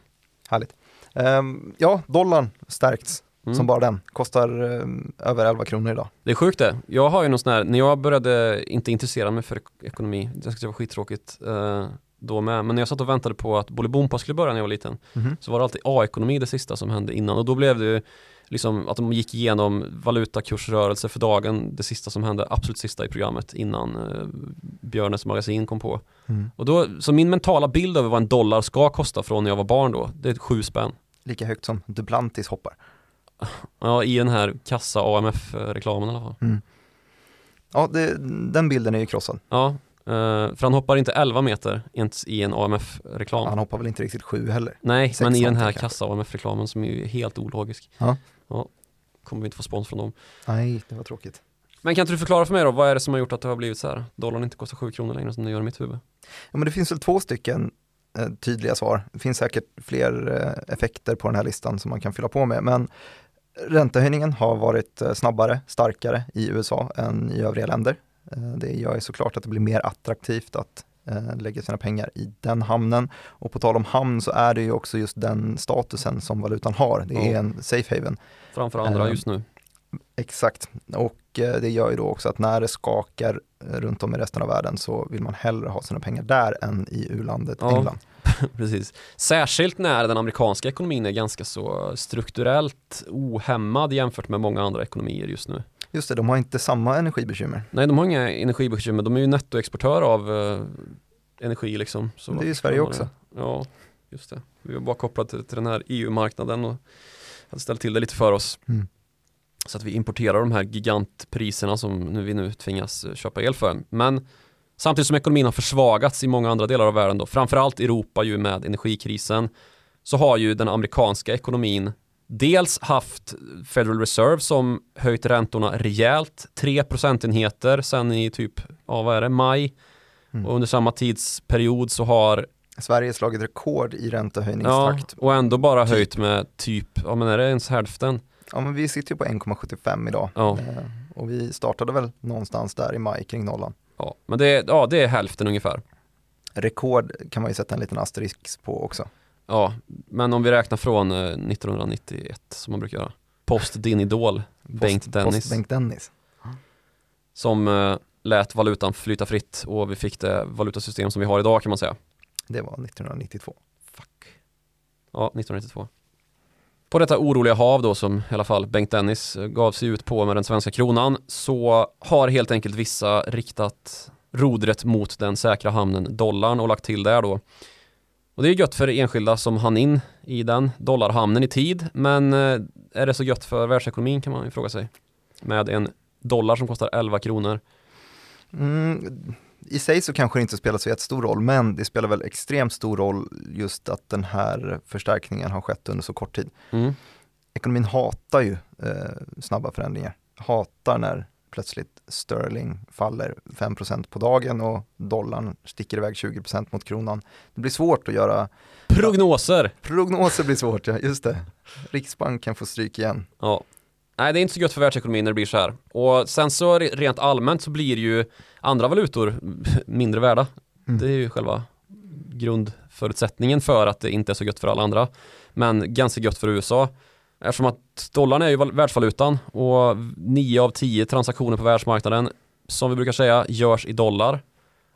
Härligt. Ehm, ja, dollarn stärkts Mm. som bara den. Kostar ehm, över 11 kronor idag. Det är sjukt det. Jag har ju någon sån här, när jag började inte intressera mig för ek- ekonomi, det skulle vara skittråkigt eh, då med, men när jag satt och väntade på att Bolibompa skulle börja när jag var liten Mhm. så var det alltid A-ekonomi det sista som hände innan och då blev det ju liksom att de gick igenom valutakursrörelser för dagen, det sista som hände, absolut sista i programmet innan eh, Björnes magasin kom på. Mm. Och då, så min mentala bild över vad en dollar ska kosta från när jag var barn då, det är sju spänn. Lika högt som Duplantis hoppar. Ja, i den här kassa AMF-reklamen i alla fall. Ja, det, den bilden är ju krossad. Ja, eh, för han hoppar inte 11 meter ens i en AMF-reklam. Han hoppar väl inte riktigt sju heller. Nej, sex men i den här någonting kanske. kassa AMF-reklamen som är helt ologisk. Ja. ja. Kommer vi inte få spons från dem. Nej, det var tråkigt. Men kan inte du förklara för mig då, vad är det som har gjort att det har blivit så här? Dollarn inte kostar 7 kronor längre som det gör i mitt huvud. Ja, men det finns väl två stycken eh, tydliga svar. Det finns säkert fler eh, effekter på den här listan som man kan fylla på med. Men räntehöjningen har varit eh, snabbare, starkare i USA än i övriga länder. Eh, det gör ju såklart att det blir mer attraktivt att eh, lägga sina pengar i den hamnen. Och på tal om hamn så är det ju också just den statusen som valutan har. Det är Ja. en safe haven. Framför andra Eh, just nu. Exakt, och det gör ju då också att när det skakar runt om i resten av världen så vill man hellre ha sina pengar där än i u-landet Ja. England. Precis. Särskilt när den amerikanska ekonomin är ganska så strukturellt ohämmad jämfört med många andra ekonomier just nu. Just det, de har inte samma energibekymmer. Nej, de har inga energibekymmer. De är ju nettoexportör av eh, energi liksom. Så Det är ju Sverige också. det? Ja, just det. Vi var bara kopplade till, till den här EU-marknaden och hade ställt till det lite för oss. Mm. Så att vi importerar de här gigantpriserna som nu, vi nu tvingas eh, köpa el för. Men samtidigt som ekonomin har försvagats i många andra delar av världen då, framförallt Europa ju med energikrisen, så har ju den amerikanska ekonomin dels haft Federal Reserve som höjt räntorna rejält, 3 procentenheter sen i typ, ja vad är det, maj. Mm. Och under samma tidsperiod så har, Sverige slagit rekord i ja, räntehöjningstakt. och ändå bara Typ. höjt med typ, ja men är det ens hälften? Ja, men vi sitter ju på 1,75 idag Ja. Eh, och vi startade väl någonstans där i maj kring nollan. Ja, men det, är- ja, det är hälften ungefär. Rekord kan man ju sätta en liten asterisk på också. Ja, men om vi räknar från eh, 1991 som man brukar göra. Post din idol, Bengt Post- Dennis. Post Bengt Dennis. som eh, lät valutan flyta fritt och vi fick det valutasystem som vi har idag kan man säga. Det var 1992. Ja, 1992. På detta oroliga hav då som i alla fall Bengt Dennis gav sig ut på med den svenska kronan så har helt enkelt vissa riktat rodret mot den säkra hamnen dollarn och lagt till där då. Och det är gött för enskilda som hann in i den dollarhamnen i tid men eh, är det så gött för världsekonomin kan man ju fråga sig. Med en dollar som kostar 11 kronor. Mm, I sig så kanske det inte spelar så jättestor roll, men det spelar väl extremt stor roll just att den här förstärkningen har skett under så kort tid. Mm. Ekonomin hatar ju eh, snabba förändringar, hatar när plötsligt sterling faller 5% på dagen och dollarn sticker iväg 20% mot kronan. Det blir svårt att göra Prognoser! Prognoser blir svårt, ja, just det. Riksbanken får stryk igen. Ja. Nej, det är inte så gött för världsekonomin när det blir så här. Och sen så rent allmänt så blir ju andra valutor mindre värda. Mm. Det är ju själva grundförutsättningen för att det inte är så gött för alla andra. Men ganska gött för USA. Eftersom att dollarn är ju världsvalutan och 9 av 10 transaktioner på världsmarknaden som vi brukar säga görs i dollar.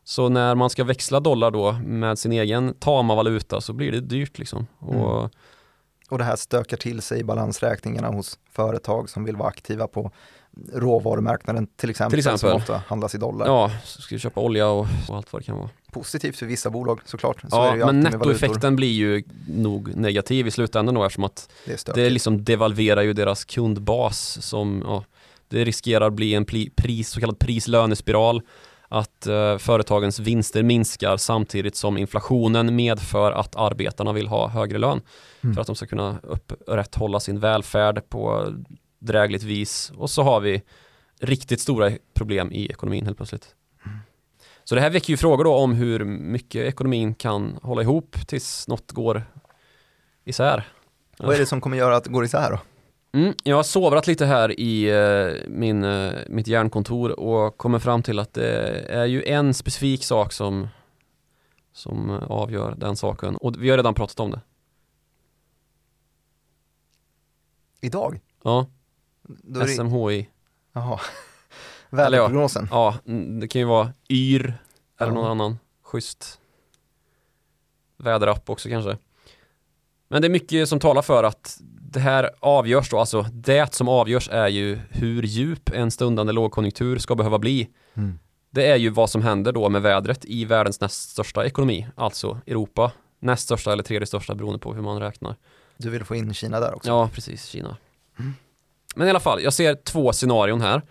Så när man ska växla dollar då med sin egen tama valuta så blir det dyrt liksom. Och Mm. Och det här stökar till sig i balansräkningarna hos företag som vill vara aktiva på råvarumarknaden till exempel, Till exempel. som ofta handlas i dollar. ja, så ska vi köpa olja och, och allt vad det kan vara. Positivt för vissa bolag såklart. Så Ja, men nettoeffekten blir ju nog negativ i slutändan då eftersom att Det det liksom devalverar ju deras kundbas som, ja, det riskerar bli en pris, så kallad prislönespiral att eh, företagens vinster minskar samtidigt som inflationen medför att arbetarna vill ha högre lön Mm. för att de ska kunna upprätthålla sin välfärd på drägligt vis och så har vi riktigt stora problem i ekonomin helt plötsligt. Så det här väcker ju frågor då om hur mycket ekonomin kan hålla ihop tills något går isär. Vad är det som kommer göra att det går isär då? Mm, jag har sovrat lite här i eh, min, eh, mitt hjärnkontor och kommer fram till att det är ju en specifik sak som, som eh, avgör den saken. Och vi har redan pratat om det. Idag? Ja, Då SMHI. jaha. Ja. Väderprognosen. Ja, mm, det kan ju vara YR eller Ja. någon annan schysst väderapp också kanske. Men det är mycket som talar för att det här avgörs då, alltså det som avgörs är ju hur djup en stundande lågkonjunktur ska behöva bli. Mm. Det är ju vad som händer då med vädret i världens näst största ekonomi, alltså Europa. Näst största eller tredje största beroende på hur man räknar. Du vill få in Kina där också? Ja, precis, Kina. Men i alla fall, jag ser två scenarion här.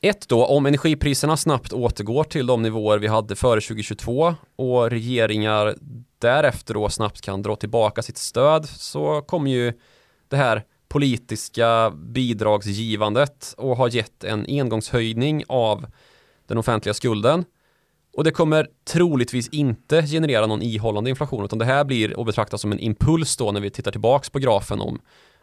Ett då, om energipriserna snabbt återgår till de nivåer vi hade före 2022 och regeringar därefter då snabbt kan dra tillbaka sitt stöd så kommer ju det här politiska bidragsgivandet och har gett en engångshöjning av den offentliga skulden. Och det kommer troligtvis inte generera någon ihållande inflation utan det här blir att betrakta som en impuls då när vi tittar tillbaks på grafen om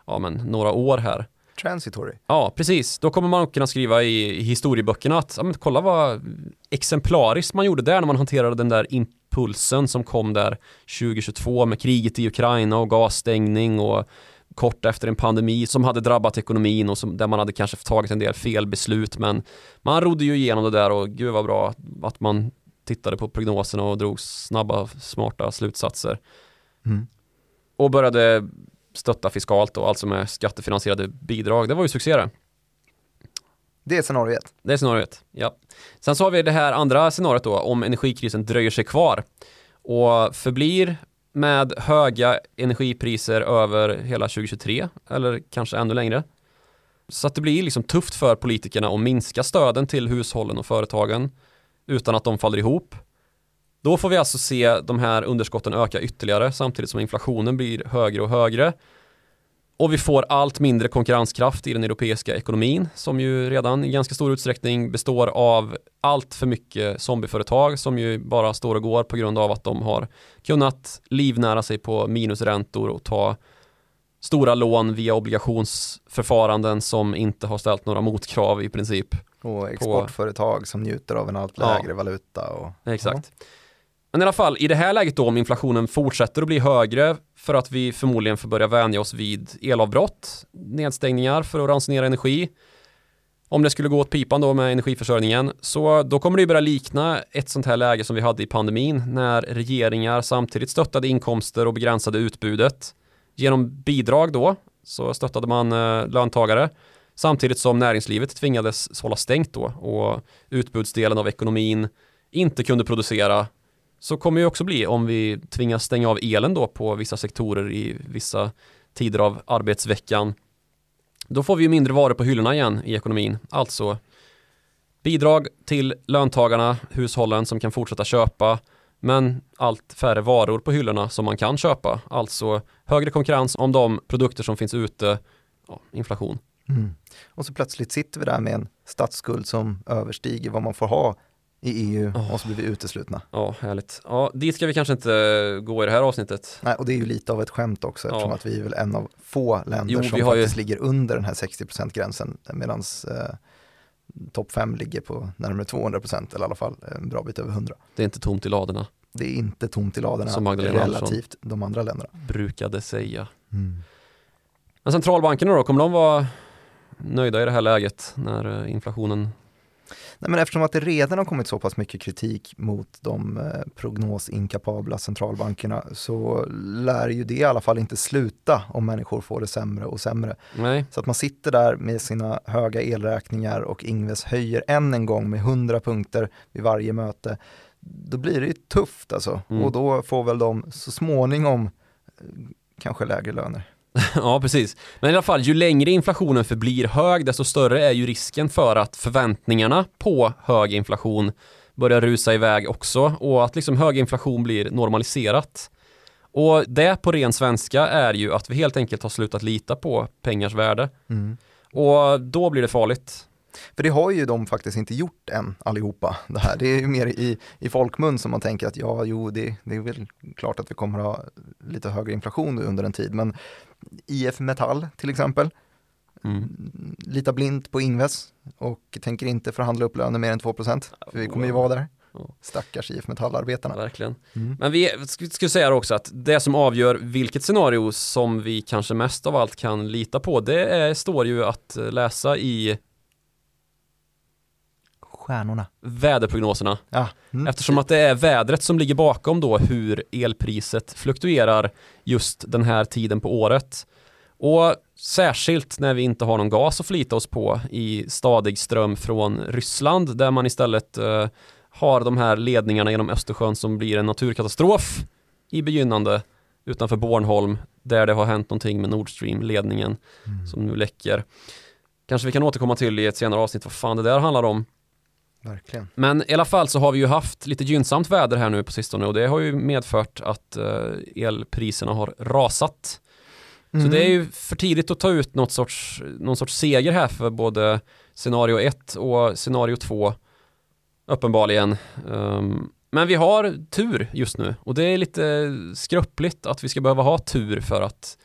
ja, men, några år här. Transitory. Ja, precis. Då kommer man kunna skriva i historieböckerna att ja, men, kolla vad exemplariskt man gjorde där när man hanterade den där impulsen som kom där 2022 med kriget i Ukraina och gasstängning och kort efter en pandemi som hade drabbat ekonomin och som, där man hade kanske tagit en del felbeslut men man rodde ju igenom det där och gud vad bra att man tittade på prognoserna och drog snabba smarta slutsatser Mm. och började stötta fiskalt då, alltså med skattefinansierade bidrag. Det var ju succé det. Det är scenario ett. Det är scenario ett. Ja. Sen så har vi det här andra scenariot då, om energikrisen dröjer sig kvar och förblir med höga energipriser över hela 2023 eller kanske ännu längre. Så att det blir liksom tufft för politikerna att minska stöden till hushållen och företagen utan att de faller ihop. Då får vi alltså se de här underskotten öka ytterligare samtidigt som inflationen blir högre och högre. Och vi får allt mindre konkurrenskraft i den europeiska ekonomin som ju redan i ganska stor utsträckning består av allt för mycket zombieföretag som ju bara står och går på grund av att de har kunnat livnära sig på minusräntor och ta stora lån via obligationsförfaranden som inte har ställt några motkrav i princip. Och exportföretag som njuter av en allt Ja. lägre valuta. Och, Exakt. Men i alla fall, i det här läget då om inflationen fortsätter att bli högre för att vi förmodligen får börja vänja oss vid elavbrott, nedstängningar för att ransonera energi om det skulle gå åt pipan då med energiförsörjningen så då kommer det ju börja likna ett sånt här läge som vi hade i pandemin när regeringar samtidigt stöttade inkomster och begränsade utbudet. Genom bidrag då så stöttade man eh, löntagare samtidigt som näringslivet tvingades hålla stängt då och utbudsdelen av ekonomin inte kunde producera så kommer det också bli om vi tvingas stänga av elen då på vissa sektorer i vissa tider av arbetsveckan då får vi ju mindre varor på hyllorna igen i ekonomin. Alltså bidrag till löntagarna, hushållen som kan fortsätta köpa, men allt färre varor på hyllorna som man kan köpa. Alltså högre konkurrens om de produkter som finns ute, ja, inflation. Mm. Och så plötsligt sitter vi där med en statsskuld som överstiger vad man får ha i EU oh. och så blir vi uteslutna. Ja, härligt. Ja, dit ska vi kanske inte gå i det här avsnittet. Nej, och det är ju lite av ett skämt också ja. eftersom att vi är väl en av få länder jo, som faktiskt ju... ligger under den här 60% gränsen medan eh, topp 5 ligger på närmare 200% eller i alla fall en bra bit över 100. Det är inte tomt i ladorna. Det är inte tomt i ladorna Som Magdalena relativt Andersson de andra länderna. Brukade säga. Mm. Men centralbankerna då, kommer de vara nöjda i det här läget när eh, inflationen Nej, men eftersom att det redan har kommit så pass mycket kritik mot de eh, prognosinkapabla centralbankerna så lär ju det i alla fall inte sluta om människor får det sämre och sämre. Nej. Så att man sitter där med sina höga elräkningar och Ingves höjer än en gång med 100 punkter vid varje möte. Då blir det ju tufft alltså mm. och då får väl de så småningom eh, kanske lägre löner. ja, precis. Men i alla fall, ju längre inflationen förblir hög, desto större är ju risken för att förväntningarna på hög inflation börjar rusa iväg också och att liksom hög inflation blir normaliserat. Och det på ren svenska är ju att vi helt enkelt har slutat lita på pengars värde. Mm. Och då blir det farligt. För det har ju de faktiskt inte gjort än allihopa. Det, här. det är ju mer i, i folkmun som man tänker att ja, jo, det, det är väl klart att vi kommer ha lite högre inflation under en tid. Men IF Metall till exempel, mm. litar blint på Ingves och tänker inte förhandla upp löner mer än 2 för vi kommer ju vara där. Stackars IF Metallarbetarna. Verkligen. Mm. Men vi skulle säga också att det som avgör vilket scenario som vi kanske mest av allt kan lita på, det är, står ju att läsa i stjärnorna. Väderprognoserna. Ja. Mm. Eftersom att det är vädret som ligger bakom då hur elpriset fluktuerar just den här tiden på året. Och särskilt när vi inte har någon gas att förlita oss på i stadig ström från Ryssland där man istället uh, har de här ledningarna genom Östersjön som blir en naturkatastrof i begynnande utanför Bornholm där det har hänt någonting med Nord Stream-ledningen mm. som nu läcker. Kanske vi kan återkomma till i ett senare avsnitt vad fan det där handlar om. Verkligen. Men i alla fall så har vi ju haft lite gynnsamt väder här nu på sistone och det har ju medfört att uh, elpriserna har rasat. Mm. Så det är ju för tidigt att ta ut något sorts, någon sorts seger här för både scenario 1 och scenario 2 uppenbarligen. Um, men vi har tur just nu och det är lite skröpligt att vi ska behöva ha tur för att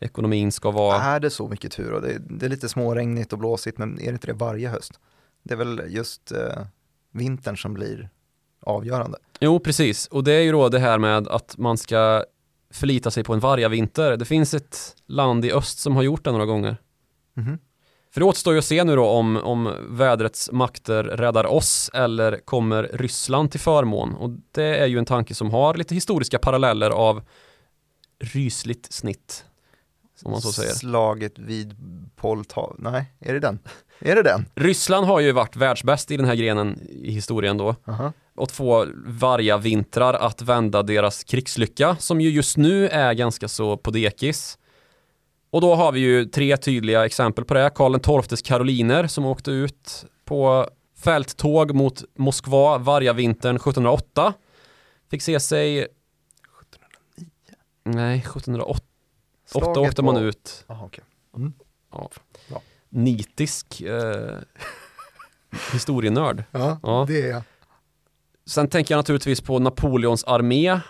ekonomin ska vara... Är det så mycket tur? Och det, det är lite småregnigt och blåsigt men är det inte det varje höst? Det är väl just eh, vintern som blir avgörande. Jo, precis. Och det är ju då det här med att man ska förlita sig på en vargavinter. Det finns ett land i öst som har gjort det några gånger. Mm. För det återstår ju att se nu då om, om vädrets makter räddar oss eller kommer Ryssland till förmån. Och det är ju en tanke som har lite historiska paralleller av rysligt snitt. Om man så säger. Slaget vid Poltav, nej, är det den? Är det den? Ryssland har ju varit världsbäst i den här grenen i historien då. Uh-huh. Och få varje vintrar att vända deras krigslycka som ju just nu är ganska så på dekis. Och då har vi ju tre tydliga exempel på det. Karl XIIs karoliner som åkte ut på fälttåg mot Moskva varje vintern 1708. Fick se sig 1709? Nej, 1708 Slaget åkte man ut. Aha, okay. mm. ja nitisk eh, historienörd. Ja, ja, det är jag. Sen tänker jag naturligtvis på Napoleons armé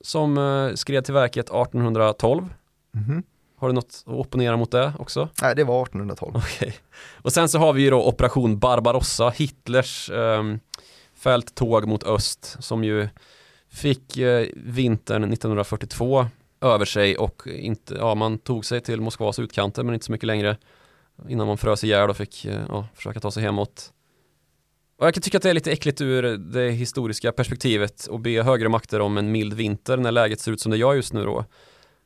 som eh, skred till verket 1812. Mm -hmm. Har du något att opponera mot det också? Nej, det var 1812. Okay. Och sen så har vi ju då Operation Barbarossa, Hitlers eh, fälttåg mot öst som ju fick eh, vintern 1942 över sig och inte, ja man tog sig till Moskvas utkanter men inte så mycket längre. innan man frös ihjäl och fick eh, ja, försöka ta sig hemåt. Och jag kan tycka att det är lite äckligt ur det historiska perspektivet att be högre makter om en mild vinter när läget ser ut som det gör just nu då.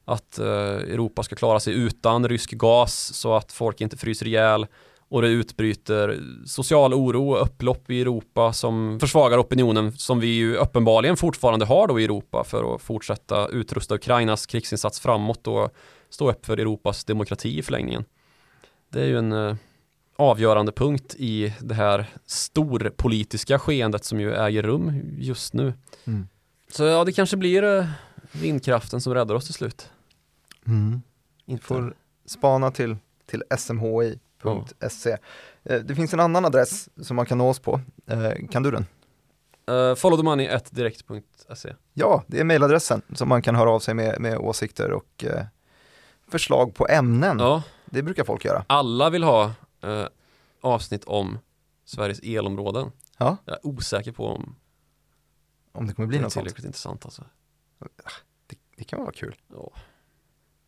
Att eh, Europa ska klara sig utan rysk gas så att folk inte fryser ihjäl och det utbryter social oro och upplopp i Europa som försvagar opinionen som vi ju uppenbarligen fortfarande har då i Europa för att fortsätta utrusta Ukrainas krigsinsats framåt och stå upp för Europas demokrati i förlängningen. Det är ju en eh, avgörande punkt i det här storpolitiska skeendet som ju äger rum just nu. Mm. Så ja, det kanske blir eh, vindkraften som räddar oss till slut. Mm. Inte. Får spana till, till smhi.se. Eh, Det finns en annan adress som man kan nå oss på. Eh, Kan du den? Uh, follow the money at direkt.se Ja, det är mejladressen som man kan höra av sig med, med åsikter och eh, förslag på ämnen. Ja, Det brukar folk göra. alla vill ha eh, avsnitt om Sveriges elområden. Ja. Jag är osäker på om Om det kommer det bli är något sånt. tillräckligt intressant alltså. Det, det kan vara kul. Ja.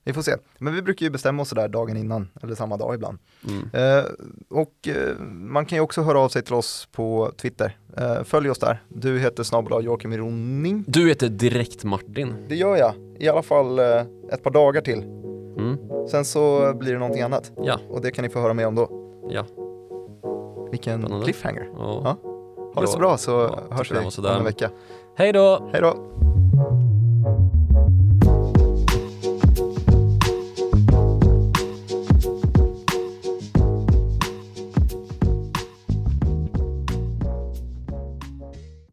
Vi får se. Men vi brukar ju bestämma oss sådär dagen innan, eller samma dag ibland. Mm. Eh, och eh, man kan ju också höra av sig till oss på Twitter. Eh, följ oss där. Du heter snabel Joakim Ronning. Du heter Direkt Martin. Det gör jag, i alla fall eh, ett par dagar till. Mm. Sen så blir det någonting annat. Ja. Och det kan ni få höra mer om då. Ja. Vilken Spännande. cliffhanger. Ja. Ja. Ha det så bra så Ja, hörs vi om en vecka. Hej då! Hej då!